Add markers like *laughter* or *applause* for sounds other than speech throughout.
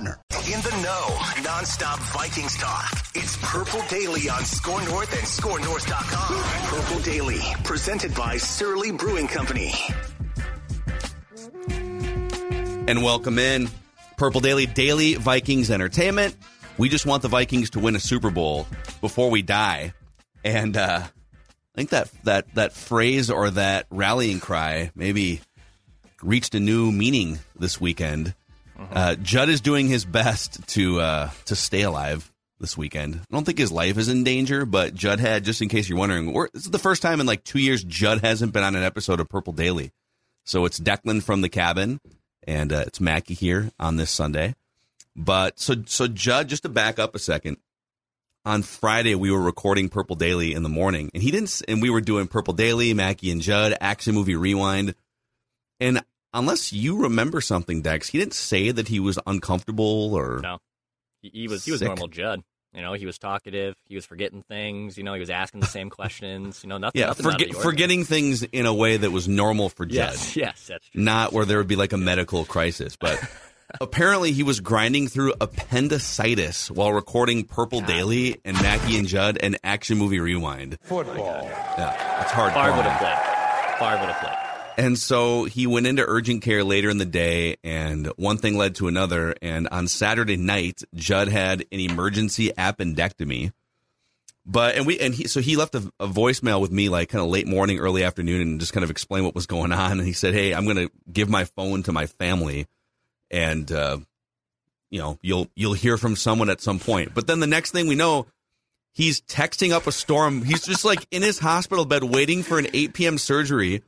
In the know, nonstop Vikings talk. It's Purple Daily on SKOR North and SKORNorth.com. Purple Daily, presented by Surly Brewing Company. And welcome in Purple Daily, Daily Vikings Entertainment. We just want the Vikings to win a Super Bowl before we die. And uh, I think that, that, that phrase or that rallying cry maybe reached a new meaning this weekend. Uh, Judd is doing his best to uh, to stay alive this weekend. I don't think his life is in danger, but Judd had, just in case you're wondering, this is the first time in like two years Judd hasn't been on an episode of Purple Daily. So it's Declan from the cabin, and uh, it's Mackey here on this Sunday. But so so Judd, just to back up a second, on Friday we were recording Purple Daily in the morning, and he didn't, and we were doing Purple Daily, Mackey and Judd, Action Movie Rewind, and unless you remember something, Dex, he didn't say that he was uncomfortable or No, he, he was he was normal Judd. You know, he was talkative. He was forgetting things. You know, he was asking the same *laughs* questions. You know, nothing. yeah, nothing out of forget, the forgetting things in a way that was normal for Judd. Yes, *laughs* yes, that's true. not where there would be like a medical crisis, but *laughs* apparently he was grinding through appendicitis while recording Purple Daily and Mackey and Judd and Action Movie Rewind. Football. Yeah, it's hard. Favre would have played. Favre would have played. And so he went into urgent care later in the day, and one thing led to another. And on Saturday night, Judd had an emergency appendectomy. But and we and he so he left a, a voicemail with me like kind of late morning, early afternoon, and just kind of explained what was going on. And he said, "Hey, I'm going to give my phone to my family, and uh, you know you'll you'll hear from someone at some point." But then the next thing we know, he's texting up a storm. He's just like in his hospital bed waiting for an 8 p.m. surgery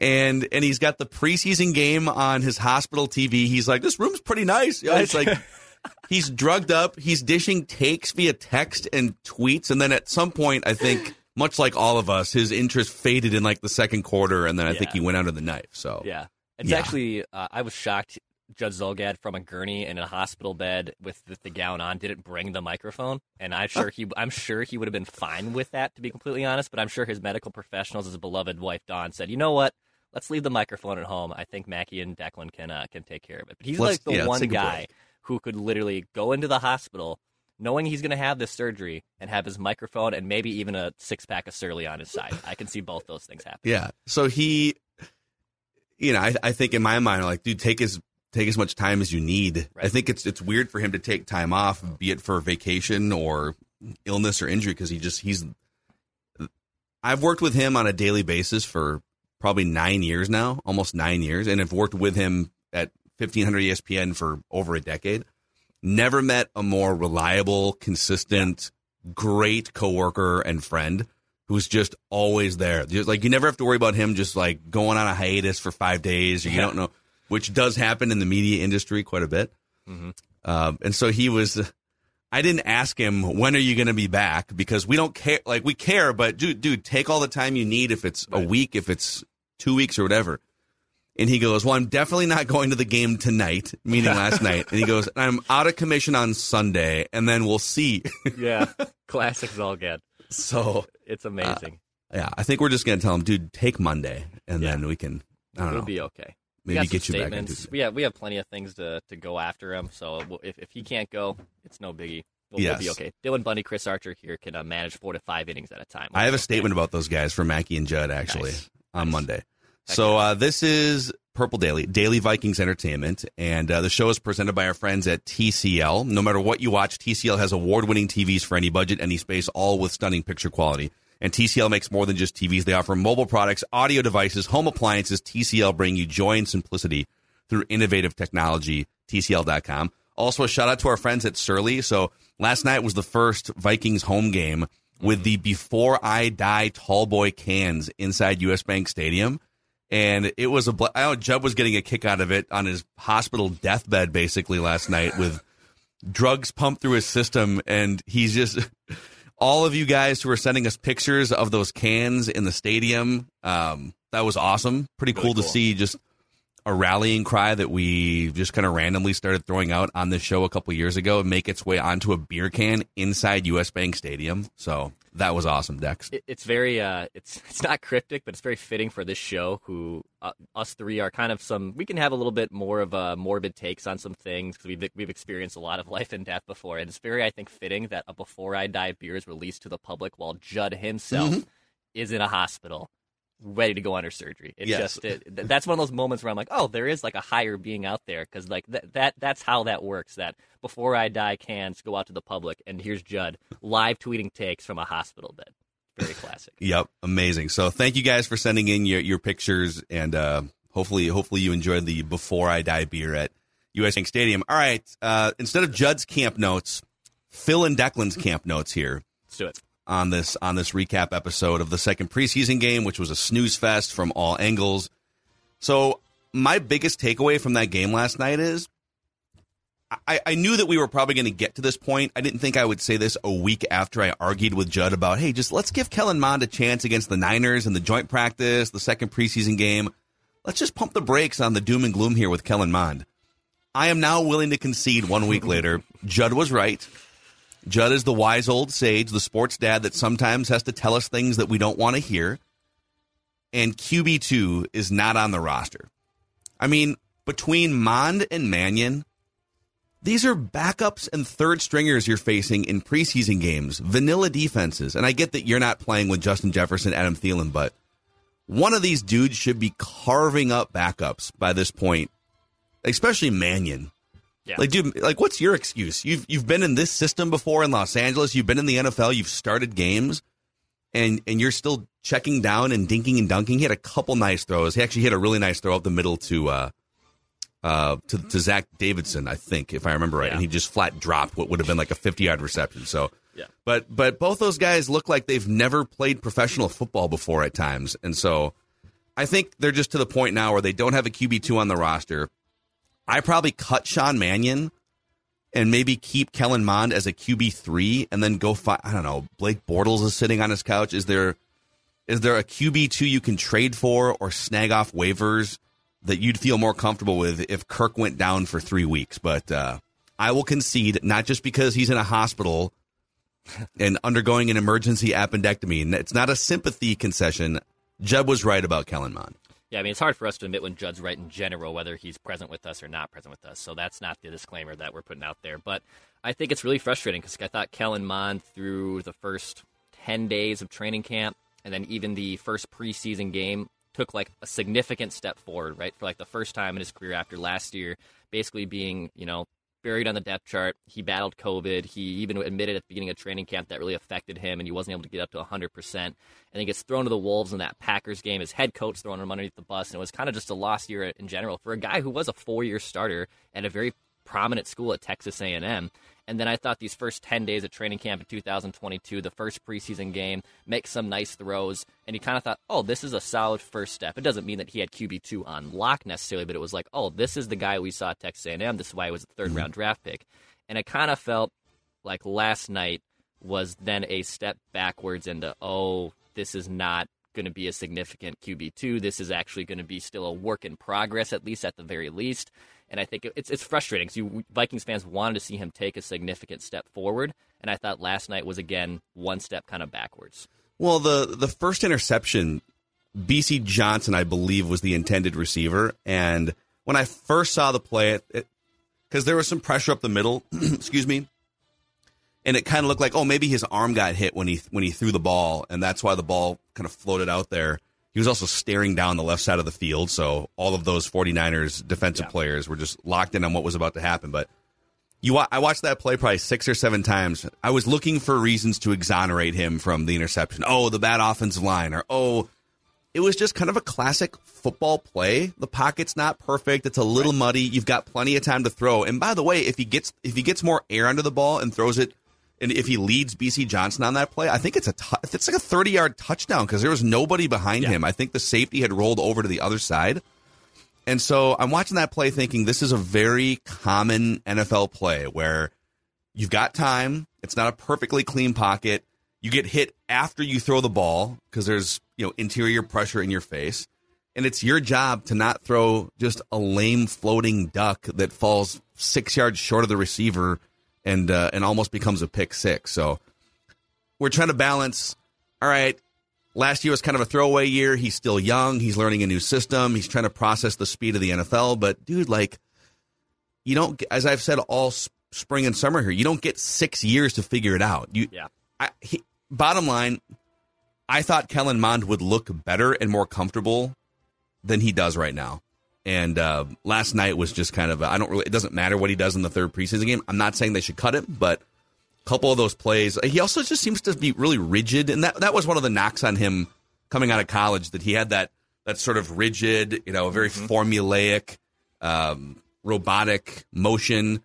and and he's got the preseason game on his hospital TV. He's like, this room's pretty nice. Yeah, it's like *laughs* he's drugged up. He's dishing takes via text and tweets, and then at some point, I think, much like all of us, his interest faded in like the second quarter, and then I think he went under the knife. So Yeah, it's Yeah. actually. Uh, I was shocked. Judd Zulgad from a gurney in a hospital bed with, with the gown on didn't bring the microphone, and I'm sure he I'm sure he would have been fine with that to be completely honest. But I'm sure his medical professionals, his beloved wife Dawn, said, you know what? Let's leave the microphone at home. I think Mackey and Declan can uh, can take care of it. But he's Let's- like the yeah, one guy who could literally go into the hospital knowing he's going to have this surgery and have his microphone and maybe even a six pack of Surly on his side. I can see both those things happen. yeah, so he, you know, I, I think in my mind, like, dude, take as take as much time as you need. I think it's it's weird for him to take time off, be it for vacation or illness or injury, because he just he's. I've worked with him on a daily basis for probably nine years now, almost nine years, and have worked with him at 1500 ESPN for over a decade. Never met a more reliable, consistent, great coworker and friend who's just always there. Just, like you never have to worry about him just like going on a hiatus for five days, or you Yeah. don't know, which does happen in the media industry quite a bit. Mhm. Um, and so he was. I didn't ask him when are you going to be back because we don't care. Like we care, but dude, dude, take all the time you need. If it's a week, if it's two weeks or whatever. And he goes, "Well, I'm definitely not going to the game tonight, meaning last *laughs* night." And he goes, "I'm out of commission on Sunday, and then we'll see." *laughs* Yeah, classic Zulgad. so It's amazing. yeah, I think we're just going to tell him, "Dude, take Monday, and Yeah. then we can." I don't It'll know. be okay. Maybe get you back into We have we have plenty of things to, to go after him. So if if he can't go, it's no biggie. We'll, we'll be okay. Dylan Bundy, Chris Archer here can uh, manage four to five innings at a time. I have a Okay. statement about those guys for Mackey and Judd actually Nice. on Nice. Monday. So uh, this is Purple Daily, Daily Vikings Entertainment, and uh, the show is presented by our friends at TCL. No matter what you watch, TCL has award-winning TVs for any budget, any space, all with stunning picture quality. And TCL makes more than just TVs. They offer mobile products, audio devices, home appliances. TCL bring you joy and simplicity through innovative technology. TCL.com. Also, a shout out to our friends at Surly. So last night was the first Vikings home game with the Before I Die tall boy cans inside US Bank Stadium. And it was a, bl- I know Judd was getting a kick out of it on his hospital deathbed basically last night with drugs pumped through his system. And he's just, *laughs* all of you guys who were sending us pictures of those cans in the stadium, um, that was awesome. Pretty cool, to see just a rallying cry that we just kind of randomly started throwing out on this show a couple years ago and make its way onto a beer can inside US Bank Stadium. So that was awesome, Dex. It, it's very, uh, it's *laughs* it's not cryptic, but it's very fitting for this show. Who uh, us three are kind of some. We can have a little bit more of a morbid takes on some things because we've we've experienced a lot of *laughs* life and death before, and it's very, I think, fitting that a Before I Die beer is released to the public while Judd himself Mm-hmm. is in a hospital. Ready to go under surgery. It's Yes. just it, that's one of those moments where I'm like, oh, there is like a higher being out there because like that that that's how that works. That before I die cans go out to the public, and here's Judd live tweeting takes from a hospital bed. Very classic. *sighs* Yep, amazing. So thank you guys for sending in your, your pictures, and uh, hopefully, hopefully you enjoyed the Before I Die beer at US Bank Stadium. All right, uh, instead of Judd's camp notes, Phil and Declan's camp notes here Let's do it. On this on this recap episode of the second preseason game, which was a snooze fest from all angles. So my biggest takeaway from that game last night is I, I knew that we were probably going to get to this point. I didn't think I would say this a week after I argued with Judd about, hey, just let's give Kellen Mond a chance against the Niners in the joint practice, the second preseason game. Let's just pump the brakes on the doom and gloom here with Kellen Mond. I am now willing to concede one week later. Judd was right. Judd is the wise old sage, the sports dad that sometimes has to tell us things that we don't want to hear. And QB2 is not on the roster. I mean, between Mond and Mannion, these are backups and third stringers you're facing in preseason games, vanilla defenses. And I get that you're not playing with Justin Jefferson, Adam Thielen, but one of these dudes should be carving up backups by this point, especially Mannion. Yeah. Like, dude, like, what's your excuse? You've you've been in this system before in Los Angeles. You've been in the NFL. You've started games, and and you're still checking down and dinking and dunking. He had a couple nice throws. He actually hit a really nice throw up the middle to uh, uh, to, to Zach Davidson, I think, if I remember right, Yeah. and he just flat dropped what would have been like a 50 yard reception. So, Yeah. but but both those guys look like they've never played professional football before at times, and so I think they're just to the point now where they don't have a QB two on the roster. I probably cut Sean Mannion and maybe keep Kellen Mond as a QB three, and then go find I don't know Blake Bortles is sitting on his couch. Is there is there a QB two you can trade for or snag off waivers that you'd feel more comfortable with if Kirk went down for three weeks? But uh, I will concede, not just because he's in a hospital and undergoing an emergency appendectomy. It's not a sympathy concession. Judd was right about Kellen Mond. Yeah, I mean, it's hard for us to admit when Judd's right in general, whether he's present with us or not present with us. So that's not the disclaimer that we're putting out there. But I think it's really frustrating because I thought Kellen Mond through the first 10 days of training camp and then even the first preseason game took like a significant step forward, right? For like the first time in his career after last year, basically being, you know, buried on the depth chart. He battled COVID. He even admitted at the beginning of training camp that really affected him, and he wasn't able to get up to 100%. And he gets thrown to the Wolves in that Packers game. His head coach throwing him underneath the bus, and it was kind of just a lost year in general for a guy who was a four-year starter at a very prominent school at Texas A&M. And then I thought these first 10 days of training camp in 2022, the first preseason game, make some nice throws. And you kind of thought, oh, this is a solid first step. It doesn't mean that he had QB2 on lock necessarily, but it was like, oh, this is the guy we saw at Texas A&M. This is why he was a third mm-hmm. round draft pick. And I kind of felt like last night was then a step backwards into, oh, this is not going to be a significant QB2. This is actually going to be still a work in progress, at least at the very least. And I think it's it's frustrating because you Vikings fans wanted to see him take a significant step forward, and I thought last night was again one step kind of backwards. Well, the the first interception, Bisi Johnson, I believe, was the intended receiver. And when I first saw the play, because there was some pressure up the middle, *clears throat* excuse me, and it kind of looked like, oh, maybe his arm got hit when he when he threw the ball, and that's why the ball kind of floated out there. He was also staring down the left side of the field. So all of those 49ers defensive Yeah. players were just locked in on what was about to happen. But you, I watched that play probably six or seven times. I was looking for reasons to exonerate him from the interception. Oh, the bad offensive line, or oh, it was just kind of a classic football play. The pocket's not perfect; it's a little muddy. You've got plenty of time to throw. And by the way, if he gets if he gets more air under the ball and throws it, and if he leads Bisi Johnson on that play, I think it's a it's like a thirty yard touchdown because there was nobody behind him. I think the safety had rolled over to the other side. And so I'm watching that play thinking this is a very common NFL play where you've got time. It's not a perfectly clean pocket. You get hit after you throw the ball because there's, you know, interior pressure in your face. And it's your job to not throw just a lame floating duck that falls six yards short of the receiver and uh, and almost becomes a pick six. So we're trying to balance. All right, last year was kind of a throwaway year. He's still young. He's learning a new system. He's trying to process the speed of the NFL. But dude, like, you don't. As I've said all spring and summer here, you don't get six years to figure it out. You, Yeah. I, he, bottom line, I thought Kellen Mond would look better and more comfortable than he does right now. And uh, last night was just kind of I don't really. It doesn't matter what he does in the third preseason game. I'm not saying they should cut him, but a couple of those plays, he also just seems to be really rigid, and that that was one of the knocks on him coming out of college that he had that that sort of rigid, you know, very formulaic, um, robotic motion,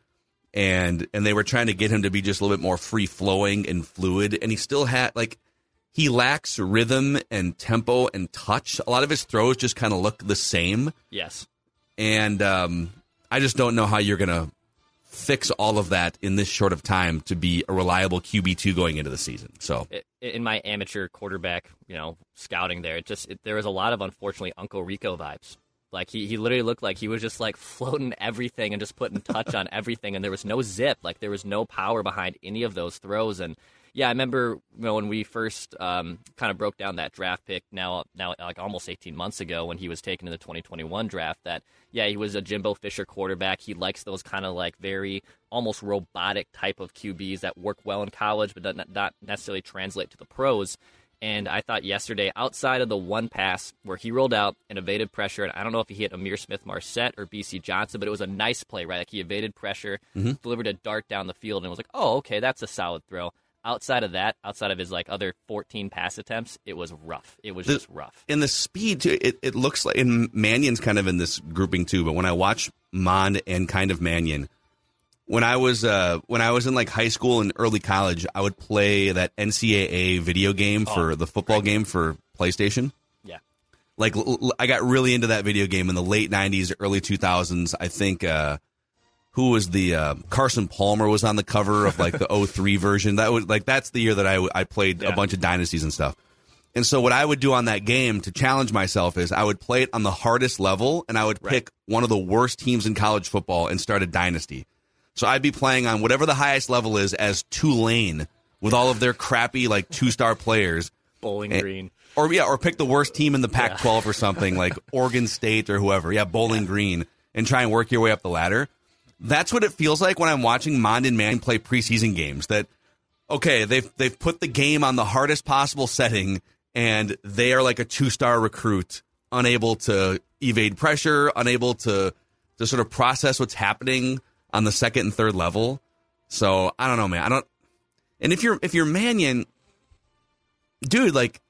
and and they were trying to get him to be just a little bit more free flowing and fluid, and he still had like he lacks rhythm and tempo and touch. A lot of his throws just kind of look the same Yes. and um, I just don't know how you're gonna fix all of that in this short of time to be a reliable QB two going into the season. So in my amateur quarterback, you know, scouting there, it just it, there was a lot of unfortunately Uncle Rico vibes. Like he, he literally looked like he was just like floating everything and just putting touch on *laughs* everything, and there was no zip, like there was no power behind any of those throws. And yeah, I remember you know when we first um, kind of broke down that draft pick now now like almost 18 months ago when he was taken in the 2021 draft. That yeah, he was a Jimbo Fisher quarterback. He likes those kind of like very almost robotic type of QBs that work well in college, but not, not necessarily translate to the pros. And I thought yesterday, outside of the one pass where he rolled out and evaded pressure, and I don't know if he hit Ihmir Smith-Marsette or Bisi Johnson, but it was a nice play, right? Like he evaded pressure, delivered a dart down the field, and was like, oh, okay, that's a solid throw. Outside of that, outside of his like other 14 pass attempts, it was rough. It was The- just rough. in the speed, too, it, it looks like and Mannion's kind of in this grouping too. But when I watch Mond and kind of Mannion, when I was uh, when I was in like high school and early college, I would play that NCAA video game for the football game for PlayStation. Yeah. like l- l- I got really into that video game in the late '90s, early 2000s. I think uh, who was the uh, Carson Palmer was on the cover of like the *laughs* 03 version. That was like that's the year that I I played a bunch of dynasties and stuff. And so what I would do on that game to challenge myself is I would play it on the hardest level and I would pick one of the worst teams in college football and start a dynasty. So I'd be playing on whatever the highest level is as Tulane with all of their crappy like two star players. Bowling Eh, Green. Or yeah, or pick the worst team in the Pac-12 or something like Oregon State or whoever. Yeah, Bowling Green, and try and work your way up the ladder. That's what it feels like when I'm watching Mond and Mannion play preseason games. That okay, they've they've put the game on the hardest possible setting, and they are like a two-star recruit, unable to evade pressure, unable to to sort of process what's happening on the second and third level. So I don't know, man. I don't. And if you're if you're Mannion, dude, like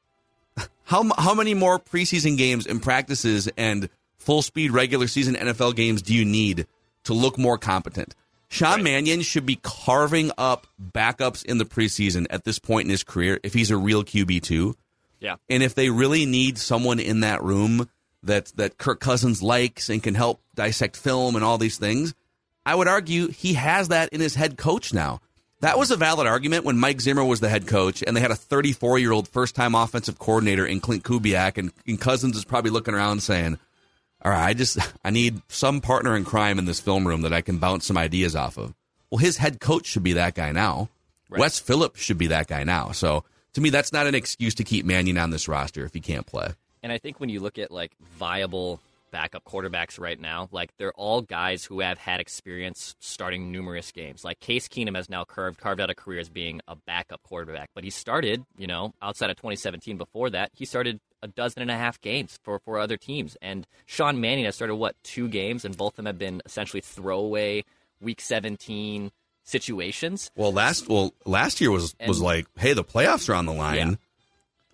how how many more preseason games and practices and full speed regular season NFL games do you need to look more competent? Sean Mannion should be carving up backups in the preseason at this point in his career if he's a real QB two. Yeah. And if they really need someone in that room that that Kirk Cousins likes and can help dissect film and all these things, I would argue he has that in his head coach now. That was a valid argument when Mike Zimmer was the head coach and they had a 34 year old first time offensive coordinator in Klint Kubiak and, and Cousins is probably looking around saying, all right, I just I need some partner in crime in this film room that I can bounce some ideas off of. Well, his head coach should be that guy now. Wes Phillips should be that guy now. So to me, that's not an excuse to keep Mannion on this roster if he can't play. And I think when you look at like viable backup quarterbacks right now. Like they're all guys who have had experience starting numerous games. Like Case Keenum has now carved carved out a career as being a backup quarterback, but he started, you know, outside of 2017. Before that, he started a dozen and a half games for for other teams. And Sean Mannion has started what two games, and both of them have been essentially throwaway Week 17 situations. Well, last well last year was was like, hey, the playoffs are on the line. Yeah.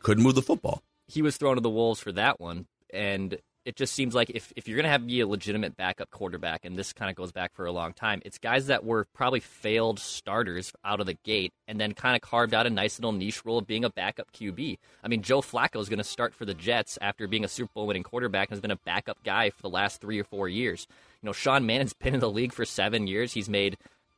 Couldn't move the football. he was thrown to the wolves for that one, and it just seems like if, if you're going to have be a legitimate backup quarterback, and this kind of goes back for a long time, it's guys that were probably failed starters out of the gate, and then kind of carved out a nice little niche role of being a backup QB. I mean, Joe Flacco is going to start for the Jets after being a Super Bowl winning quarterback and has been a backup guy for the last three or four years. You know, Sean Mannion's *laughs* been in the league for seven years. He's made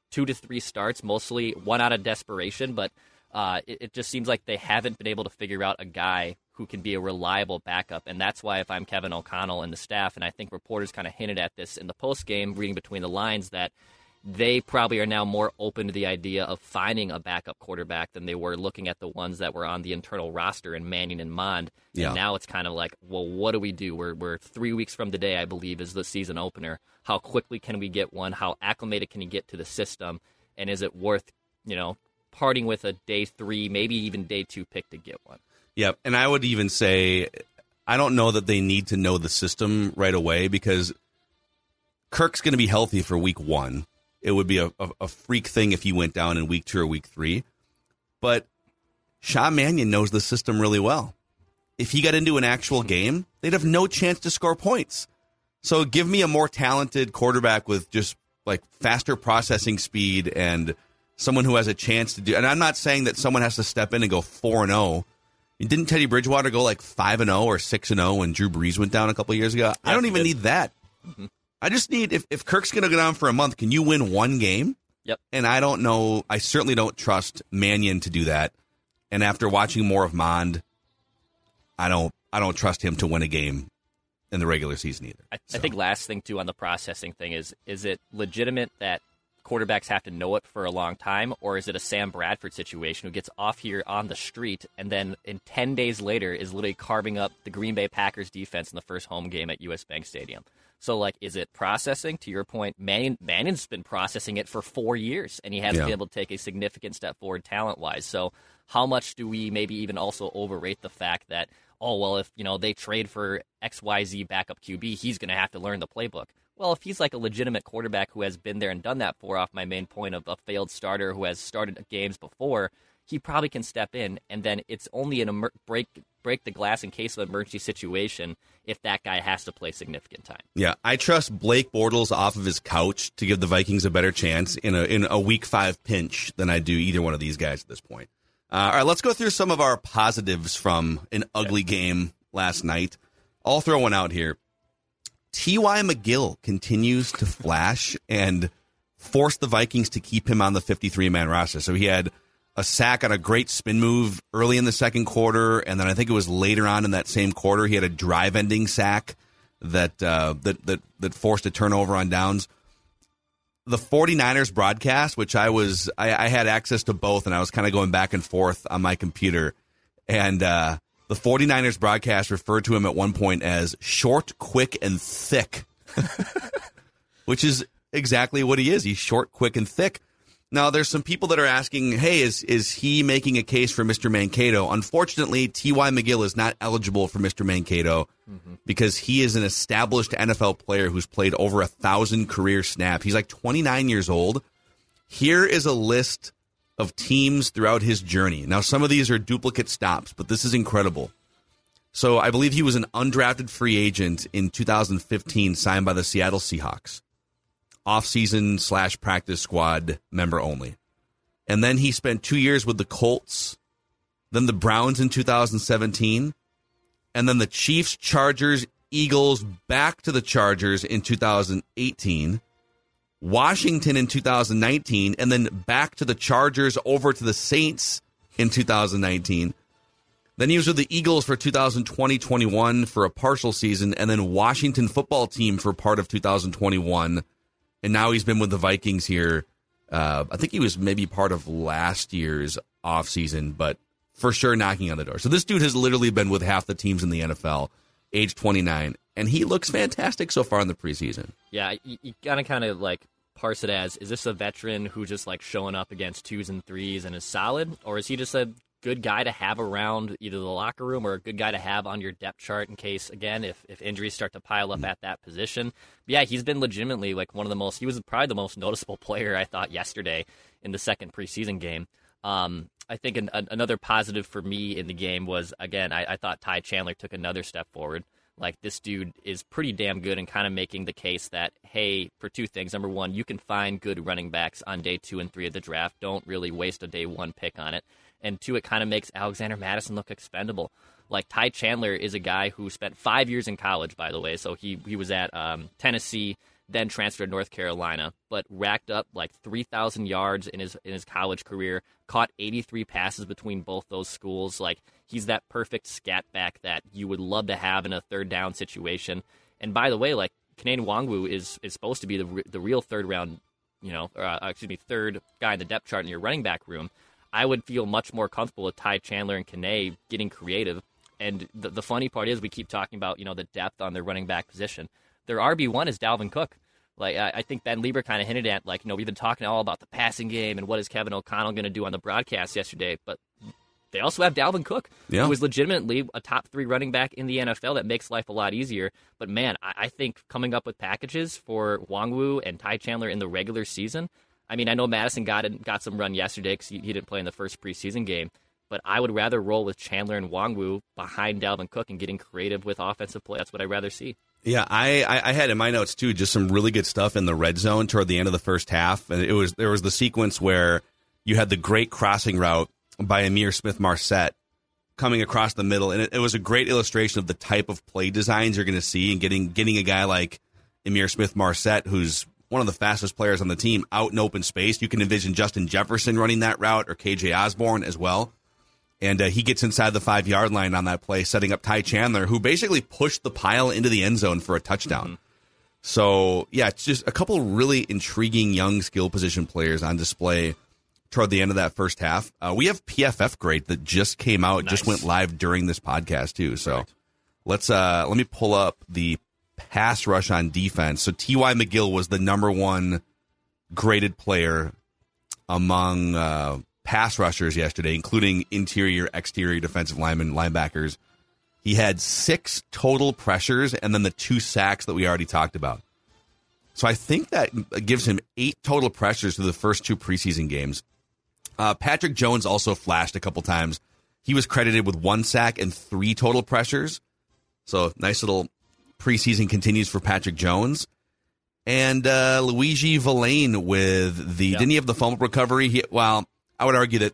two to three starts, mostly one out of desperation, but uh, it, it just seems like they haven't been able to figure out a guy who can be a reliable backup. And that's why, if I'm Kevin O'Connell and the staff, and I think reporters kind of hinted at this in the post game, reading between the lines, that they probably are now more open to the idea of finding a backup quarterback than they were looking at the ones that were on the internal roster in Mannion and Mond. Yeah. And now it's kind of like, well, what do we do? We're, we're three weeks from today, I believe, is the season opener. How quickly can we get one? How acclimated can you get to the system? And is it worth, you know, parting with a day three, maybe even day two pick to get one? Yep. And I would even say I don't know that they need to know the system right away because Kirk's going to be healthy for week one. It would be a, a, a freak thing if he went down in week two or week three. But Sean Mannion knows the system really well. If he got into an actual game, they'd have no chance to score points. So give me a more talented quarterback with just like faster processing speed and someone who has a chance to do. And I'm not saying that someone has to step in and go four and zero. Didn't Teddy Bridgewater go like five and zero or six and zero when Drew Brees went down a couple years ago? I don't even need that. I just need if if Kirk's going to go down for a month, can you win one game? Yep. And I don't know. I certainly don't trust Mannion to do that. And after watching more of Mond, I don't. I don't trust him to win a game in the regular season either. I, So, I think last thing too on the processing thing is is it legitimate that quarterbacks have to know it for a long time, or is it a Sam Bradford situation who gets off here on the street and then in ten days later is literally carving up the Green Bay Packers defense in the first home game at US Bank Stadium? So like, is it processing? To your point, Mannion, Mannion's been processing it for four years, and he hasn't Yeah. been able to take a significant step forward talent wise. So how much do we maybe even also overrate the fact that oh well if you know they trade for xyz backup qb he's going to have to learn the playbook well if he's like a legitimate quarterback who has been there and done that for off my main point of a failed starter who has started games before he probably can step in and then it's only an emer- break break the glass in case of emergency situation if that guy has to play significant time Yeah, I trust Blake Bortles off of his couch to give the Vikings a better chance in a in a week five pinch than I do either one of these guys at this point. Uh, all right, let's go through some of our positives from an ugly game last night. I'll throw one out here. T.Y. McGill continues to flash and force the Vikings to keep him on the 53 man roster. So he had a sack on a great spin move early in the second quarter, and then I think it was later on in that same quarter he had a drive ending sack that uh, that that that forced a turnover on downs. The 49ers broadcast, which I was I, I had access to both and I was kind of going back and forth on my computer. And uh, the 49ers broadcast referred to him at one point as short, quick, and thick. *laughs* which is exactly what he is. He's short, quick, and thick. Now, there's some people that are asking, hey, is, is he making a case for Mr. Mankato? Unfortunately, T.Y. McGill is not eligible for Mr. Mankato mm-hmm. because he is an established NFL player who's played over a thousand career snaps. He's like 29 years old. Here is a list of teams throughout his journey. Now, some of these are duplicate stops, but this is incredible. So I believe he was an undrafted free agent in 2015, signed by the Seattle Seahawks off-season slash practice squad member only. And then he spent two years with the Colts, then the Browns in 2017, and then the Chiefs, Chargers, Eagles, back to the Chargers in 2018, Washington in 2019, and then back to the Chargers, over to the Saints in 2019. Then he was with the Eagles for 2020 21 for a partial season, and then Washington football team for part of 2021 and now he's been with the Vikings here. Uh, I think he was maybe part of last year's offseason, but for sure knocking on the door. So this dude has literally been with half the teams in the NFL, age 29. and he looks fantastic so far in the preseason. Yeah, you, you gotta kind of like parse it as: is this a veteran who's just like showing up against twos and threes and is solid, or is he just a good guy to have around either the locker room or a good guy to have on your depth chart in case again if, if injuries start to pile up at that position. But yeah, he's been legitimately like one of the most he was probably the most noticeable *laughs* player I thought yesterday in the second preseason game. Um, I think an, an, another positive for me in the game was again I, I thought Ty Chandler took another step forward. Like this dude is pretty damn good and kind of making the case that hey, for two things. Number one, you can find good running backs on day two and three of the draft. Don't really waste a day one pick on it and two, it kind of makes Alexander Mattison look expendable. Like Ty Chandler is a guy who spent five years in college, by the way. So he he was at um, Tennessee, then transferred to North Carolina, but racked up like three thousand yards in his in his college career. Caught eighty three passes between both those schools. Like he's that perfect scat back that you would love to have in a third down situation. And by the way, like Kene Nwangwu is is supposed to be the the real third round, you know, uh, excuse me, third guy in the depth chart in your running back room. I would feel much more comfortable with Ty Chandler and Kene getting creative. And the, the funny part is, we keep talking about you know the depth on their running back position. Their RB one is Dalvin Cook. Like I, I think Ben Leber kind of hinted at, like you know we've been talking all about the passing game and what is Kevin O'Connell going to do on the broadcast yesterday, but they also have Dalvin Cook, yeah. who is legitimately a top three running back in the NFL. That makes life a lot easier. But man, I, I think coming up with packages for Nwangwu and Ty Chandler in the regular season, I mean, I know Mattison got got some run yesterday because he, he, didn't play in the first preseason game, but I would rather roll with Chandler and Nwangwu behind Dalvin Cook and getting creative with offensive play. That's what I'd rather see. Yeah, I, I had in my notes too just some really good stuff in the red zone toward the end of the first half, and it was there was the sequence where you had the great crossing route by Ihmir Smith-Marsette coming across the middle, and it, it was a great illustration of the type of play designs you're going to see, and getting getting a guy like Ihmir Smith-Marsette who's one of the fastest players on the team out in open space. You can envision Justin Jefferson running that route or KJ Osborn as well. And uh, he gets inside the five yard line on that play, setting up Ty Chandler, who basically pushed the pile into the end zone for a touchdown. Mm-hmm. So, yeah, it's just a couple really intriguing young skill position players on display toward the end of that first half. Uh, we have PFF grade that just came out, nice. just went live during this podcast, too. So, right. let's uh, let me pull up the pass rush on defense. So T.Y. McGill was the number one graded player among uh, pass rushers yesterday, including interior, exterior defensive linemen, linebackers. He had six total pressures and then the two sacks that we already talked about. So I think that gives him eight total pressures through the first two preseason games. Uh, Patrick Jones also flashed a couple times. He was credited with one sack and three total pressures. So nice little preseason continues for Patrick Jones. And uh, Luiji Vilain with the yep. didn't he have the fumble recovery? He, well, I would argue that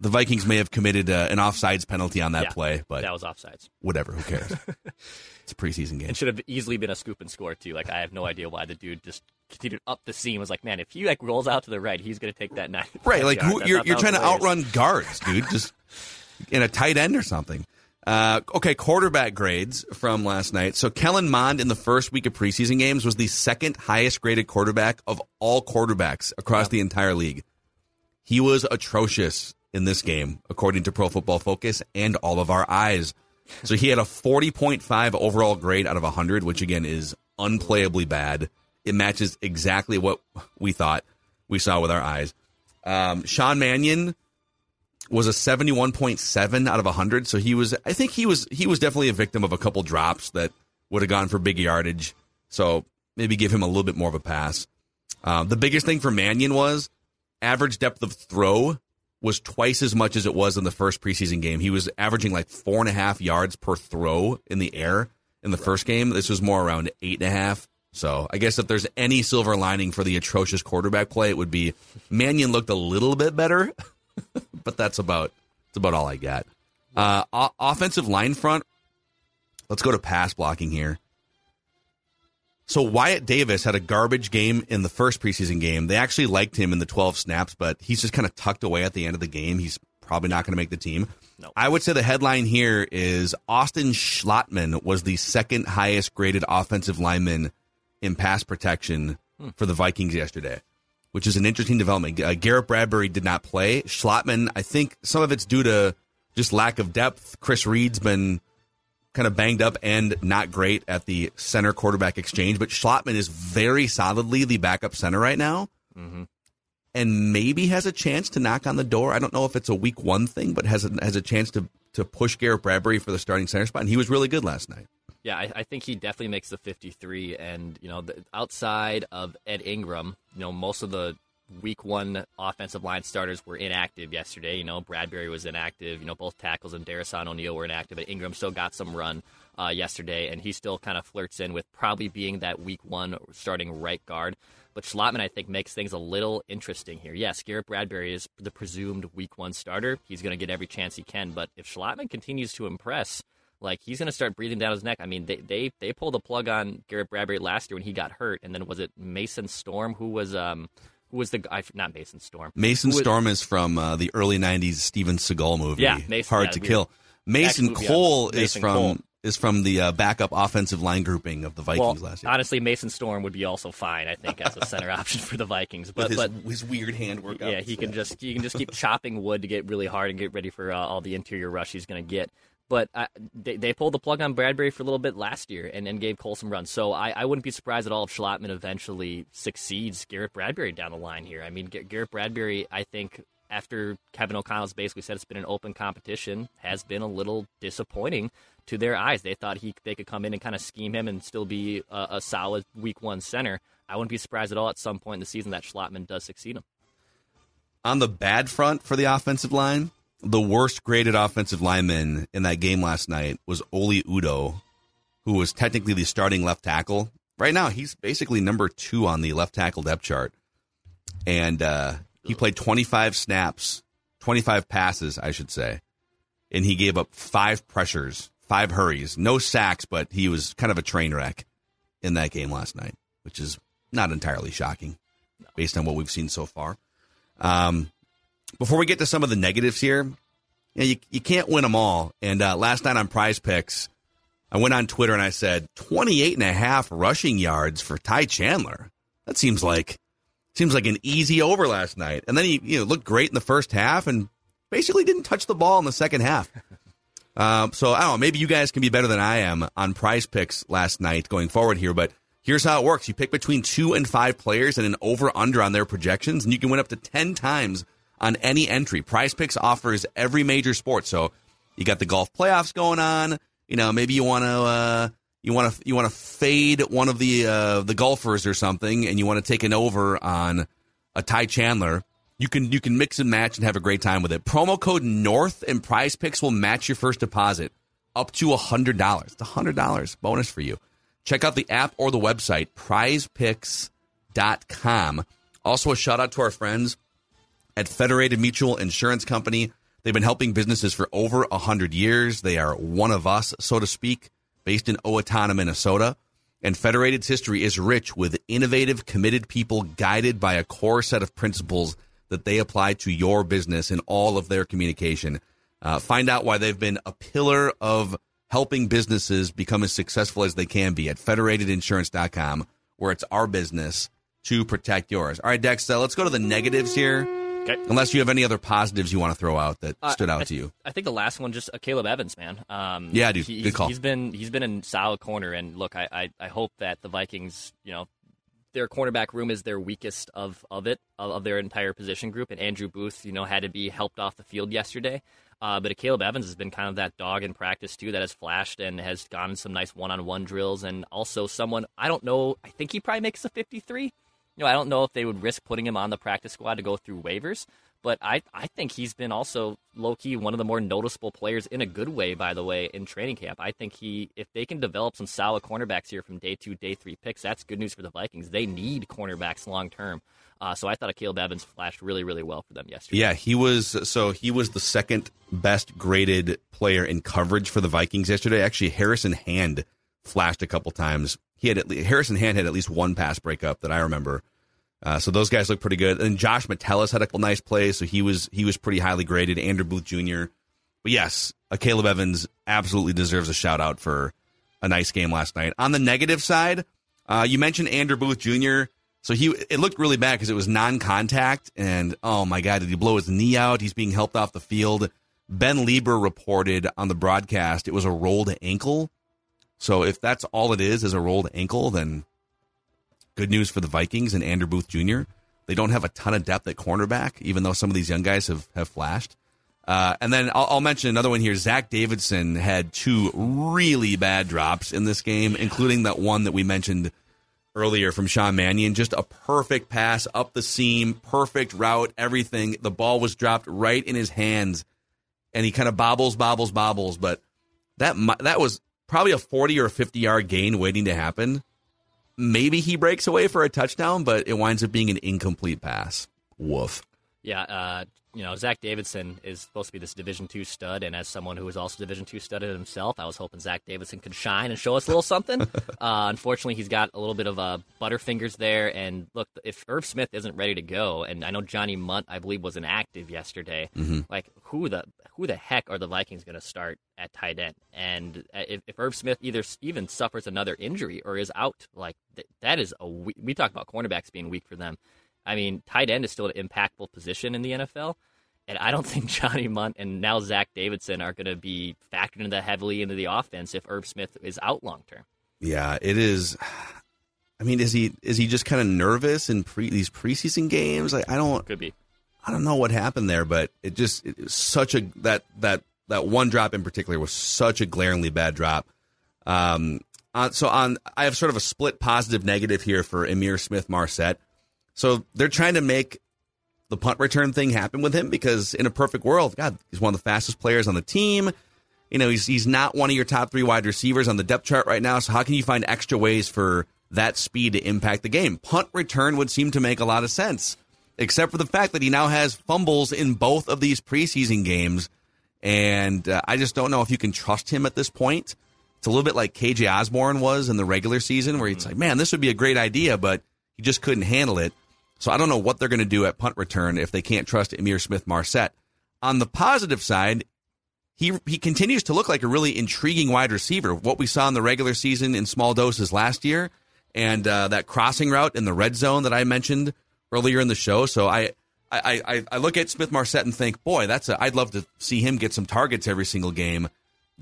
the Vikings may have committed uh, an offsides penalty on that yeah, play, but that was offsides. Whatever, who cares? *laughs* it's a preseason game. It should have easily been a scoop and score too. Like I have no idea why the dude just continued up the seam. Was like, man, if he like rolls out to the right, he's going to take that nine. Right, like who, you're you're trying to outrun guards, dude. Just in a tight end or something. Uh, okay, quarterback grades from last night. So Kellen Mond in the first week of preseason games was the second highest graded quarterback of all quarterbacks across the entire league. He was atrocious in this game, according to Pro Football Focus and all of our eyes. So he had a 40.5 overall grade out of 100, which again is unplayably bad. It matches exactly what we thought we saw with our eyes. Um, Sean Mannion was a 71.7 out of 100 so he was i think he was he was definitely a victim of a couple drops that would have gone for big yardage so maybe give him a little bit more of a pass uh, the biggest thing for mannion was average depth of throw was twice as much as it was in the first preseason game he was averaging like four and a half yards per throw in the air in the first game this was more around eight and a half so I guess if there's any silver lining for the atrocious quarterback play, it would be Mannion looked a little bit better *laughs* but that's about that's about all I got. Uh, o- offensive line front. Let's go to pass blocking here. So Wyatt Davis had a garbage game in the first preseason game. They actually liked him in the 12 snaps, but he's just kind of tucked away at the end of the game. He's probably not going to make the team. No. I would say the headline here is Austin Schlottmann was the second highest graded offensive lineman in pass protection hmm. for the Vikings yesterday which is an interesting development. Uh, Garrett Bradbury did not play. Schlottmann, I think some of it's due to just lack of depth. Chris Reed's been kind of banged up and not great at the center quarterback exchange, but Schlottmann is very solidly the backup center right now. Mm-hmm. And maybe has a chance to knock on the door. I don't know if it's a week one thing, but has a, has a chance to to push Garrett Bradbury for the starting center spot. And he was really good last night. Yeah, I, I, think he definitely makes the 53. And, you know, the, outside of Ed Ingram, you know, most of the week one offensive line starters were inactive yesterday. You know, Bradbury was inactive. You know, both tackles and Darrisaw O'Neill were inactive. But Ingram still got some run uh, yesterday, and he still kind of flirts in with probably being that week one starting right guard. But Schlottmann, I think, makes things a little interesting here. Yes, Garrett Bradbury is the presumed week one starter. He's going to get every chance he can. But if Schlottmann continues to impress, like he's going to start breathing down his neck. I mean, they, they they pulled the plug on Garrett Bradbury last year when he got hurt, and then was it Mason Storm who was um was the guy? Not Mason Storm. Mason Storm is from uh, the early '90s Steven Seagal movie. Yeah, Mason, Hard yeah, to Kill. Mason Cole yeah. is from Cole. is from the uh, backup offensive line grouping of the Well, Vikings last year. honestly, Mason Storm would be also fine. I think as a center *laughs* option for the Vikings, but his, but his weird hand workout. Yeah, he can just he can just keep chopping wood to get really hard and get ready for uh, all the interior rush he's going to get. But uh, they, they pulled the plug on Bradbury for a little bit last year and, and gave Cole some runs. So I, I wouldn't be surprised at all if Schlottmann eventually succeeds Garrett Bradbury down the line here. I mean, Garrett Bradbury, I think after Kevin O'Connell's basically said it's been an open competition, has been a little disappointing to their eyes. They thought he they could come in and kind of scheme him and still be a, a solid week one center. I wouldn't be surprised at all at some point in the season that Schlottmann does succeed him. on the bad front for the offensive line, the worst graded offensive lineman in that game last night was Oli Udoh, who was technically the starting left tackle. Right now, he's basically number two on the left tackle depth chart. And uh, he played 25 snaps, 25 passes, I should say. And he gave up five pressures, five hurries, no sacks, but he was kind of a train wreck in that game last night, which is not entirely shocking based on what we've seen so far. Um, before we get to some of the negatives here, you, know, you, you can't win them all. And uh, last night on Prize Picks, I went on Twitter and I said 28 and a half rushing yards for Ty Chandler. That seems like seems like an easy over last night. And then he you know looked great in the first half and basically didn't touch the ball in the second half. *laughs* Um, so I don't know. Maybe you guys can be better than I am on Prize Picks last night going forward here, but. Here's how it works. You pick between two and five players and an over under on their projections, and you can win up to 10 times on any entry. Prize Picks offers every major sport. So you got the golf playoffs going on. You know, maybe you want to, uh, you want to, you want to fade one of the, uh, the golfers or something, and you want to take an over on a Ty Chandler. You can, you can mix and match and have a great time with it. Promo code North and Prize Picks will match your first deposit up to $100. It's $100 bonus for you. Check out the app or the website, prizepicks.com. Also, a shout out to our friends at Federated Mutual Insurance Company. They've been helping businesses for over 100 years. They are one of us, so to speak, based in Owatonna, Minnesota. And Federated's history is rich with innovative, committed people guided by a core set of principles that they apply to your business in all of their communication. Uh, find out why they've been a pillar of helping businesses become as successful as they can be at federatedinsurance.com, where it's our business to protect yours. All right, Dex, uh, let's go to the negatives here. Okay. Unless you have any other positives you want to throw out that Uh, stood out I, to you. I think the last one, just uh, Caleb Evans, man. Um, Yeah, dude. he- Good call. He's been he's been in solid corner, and look, I, I I hope that the Vikings, you know, their cornerback room is their weakest of of it of, of their entire position group, and Andrew Booth, you know, had to be helped off the field yesterday. Uh, but Caleb Evans has been kind of that dog in practice too, that has flashed and has gone some nice one-on-one drills, and also someone I don't know. I think he probably makes a 53. You know, I don't know if they would risk putting him on the practice squad to go through waivers, but I, I think he's been also low key one of the more noticeable players in a good way, by the way, in training camp. I think he, if they can develop some solid cornerbacks here from day two, day three picks, that's good news for the Vikings. They need cornerbacks long term. Uh, so I thought Caleb Evans flashed really, really well for them yesterday. Yeah, he was so he was the second best graded player in coverage for the Vikings yesterday. Actually, Harrison Hand flashed a couple times. He had at least, Harrison Hand had at least one pass breakup that I remember. Uh, so those guys look pretty good. And Josh Metellus had a couple nice plays, so he was he was pretty highly graded. Andrew Booth Jr. But yes, uh, Caleb Evans absolutely deserves a shout out for a nice game last night. On the negative side, uh, you mentioned Andrew Booth Jr. So he it looked really bad because it was non-contact, and oh my god, did he blow his knee out? He's being helped off the field Ben Leber reported on the broadcast it was a rolled ankle. So if that's all it is, is a rolled ankle, then good news for the Vikings and Andrew Booth Jr. They don't have a ton of depth at cornerback, even though some of these young guys have, have flashed. Uh, and then I'll, I'll, mention another one here. Zach Davidson had two really bad drops in this game, including that one that we mentioned earlier from Sean Mannion. Just a perfect pass up the seam, perfect route, everything. The ball was dropped right in his hands, and he kind of bobbles, bobbles, bobbles. But that that was probably a forty or fifty yard gain waiting to happen. Maybe he breaks away for a touchdown, but it winds up being an incomplete pass. Woof. Yeah, uh, you know, Zach Davidson is supposed to be this Division two stud, and as someone who is also Division two studded himself, I was hoping Zach Davidson could shine and show us a little something. *laughs* uh, unfortunately, he's got a little bit of uh, butterfingers there, and look, if Irv Smith isn't ready to go, and I know Johnny Mundt, I believe, was inactive yesterday. Mm-hmm. Like, who the who the heck are the Vikings going to start at tight end? And uh, if, if Irv Smith either even suffers another injury or is out, like th- that is a we, we talk about cornerbacks being weak for them. I mean, tight end is still an impactful position in the NFL. And I don't *laughs* think Johnny Mundt and now Zach Davidson are going to be factored into that heavily into the offense if Irv Smith is out long term. Yeah, it is. *sighs* I mean, is he is he just kind of nervous in pre, these preseason games? Like, I don't could be. I don't know what happened there, but it just it such a that that that one drop in particular was such a glaringly bad drop. Um, uh, so on, I have sort of a split positive negative here for Ihmir Smith Marsette. So they're trying to make the punt return thing happen with him because in a perfect world, God, he's one of the fastest players on the team. You know, he's he's not one of your top three wide receivers on the depth chart right now. So how can you find extra ways for that speed to impact the game? Punt return would seem to make a lot of sense, except for the fact that he now has fumbles in both of these preseason games, and uh, I just don't know if you can trust him at this point. It's a little bit like KJ Osborn was in the regular season, where it's like, man, this would be a great idea, but he just couldn't handle it. So I don't know what they're going to do at punt return if they can't trust Ihmir Smith Marsette. On the positive side, he he continues to look like a really intriguing wide receiver. What we saw in the regular season in small doses last year, and uh, that crossing route in the red zone that I mentioned earlier in the show. So I. I, I, I look at Smith Marsette and think, boy, that's a, I'd love to see him get some targets every single game.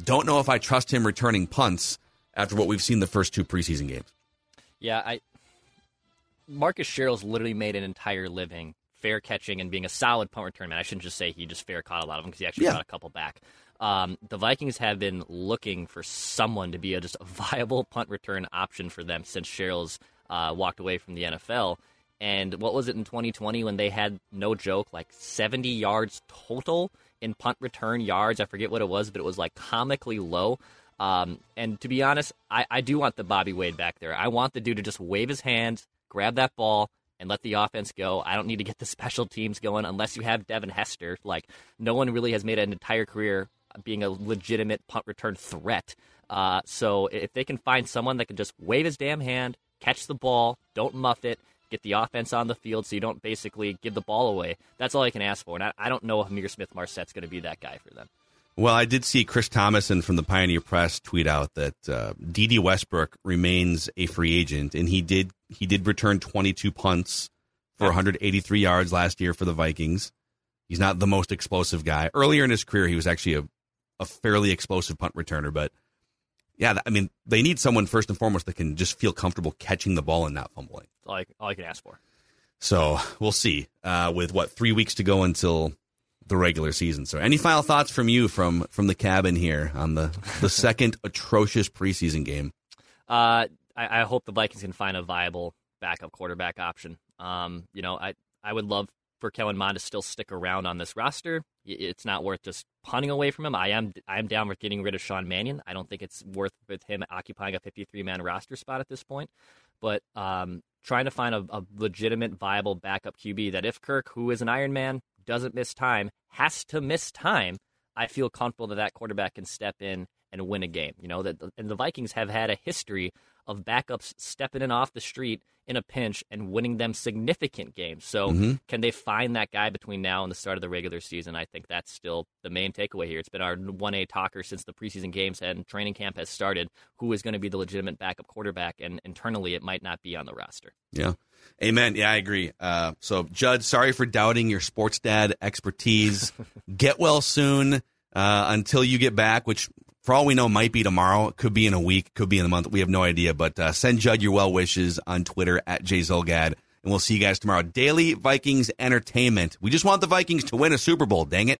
Don't know if I trust him returning punts after what we've seen the first two preseason games. Yeah, I Marcus Sherels literally made an entire living fair catching and being a solid punt return man. I shouldn't just say he just fair caught a lot of them because he actually Yeah. got a couple back. Um, the Vikings have been looking for someone to be a, just a *laughs* viable punt return option for them since Sherels uh, walked away from the NFL. And what was it in 2020 when they had no joke like 70 yards total in punt return yards? I forget what it was, but it was like comically low. Um, and to be honest, I, I do want the Bobby Wade back there. I want the dude to just wave his hand, grab that ball, and let the offense go. I don't need to get the *laughs* special teams going unless you have Devin Hester. Like, no one really has made an entire career being a legitimate punt return threat. Uh, so if they can find someone that can just wave his damn hand, catch the ball, don't muff it, get the offense on the field so you don't basically give the ball away, that's all I can ask for. And I, I don't know if Ihmir Smith Marsette's going to be that guy for them. Well, I did see Chris Tomasson from the Pioneer Press tweet out that uh, Dede Westbrook remains a free agent, and he did he did return 22 punts for 183 yards last year for the Vikings. He's not the most explosive guy. Earlier in his career, he was actually a, a fairly explosive punt returner, but yeah, I mean, they need someone first and foremost that can just feel comfortable catching the ball and not fumbling. All I, all I can ask for. So we'll see. Uh, with what three weeks to go until the regular season. So, any final thoughts from you from from the cabin here on the the *laughs* second atrocious preseason game? Uh, I, I hope the Vikings can find a viable backup quarterback option. Um, you know, I I would love for Kellen Mond to still stick around on this roster. It's not worth just punting away from him. I am I am down with getting rid of Sean Mannion. I don't think it's worth with him occupying a 53 man roster spot at this point. But um, trying to find a, a legitimate, viable backup QB that if Kirk, who is an Iron Man, doesn't miss time, has to miss time, I feel comfortable that that quarterback can step in and win a game. You know that, and the Vikings have had a history of backups stepping in off the street in a pinch and winning them significant games. So, can they find that guy between now and the start of the regular season? I think that's still the main takeaway here. It's been our 1A talker since the preseason games and training camp has started. Who is going to be the legitimate backup quarterback? And internally, it might not be on the roster. Yeah. Amen. Yeah, I agree. Uh, so, Judd, sorry for doubting your sports dad expertise. *laughs* Get well soon. uh, until you get back, which for all we know might be tomorrow, could be in a week, could be in a month. We have no idea. But uh, send Judd your well wishes on Twitter at jzulgad, and we'll see you guys tomorrow. Daily Vikings Entertainment. We just want the Vikings to win a Super Bowl. Dang it.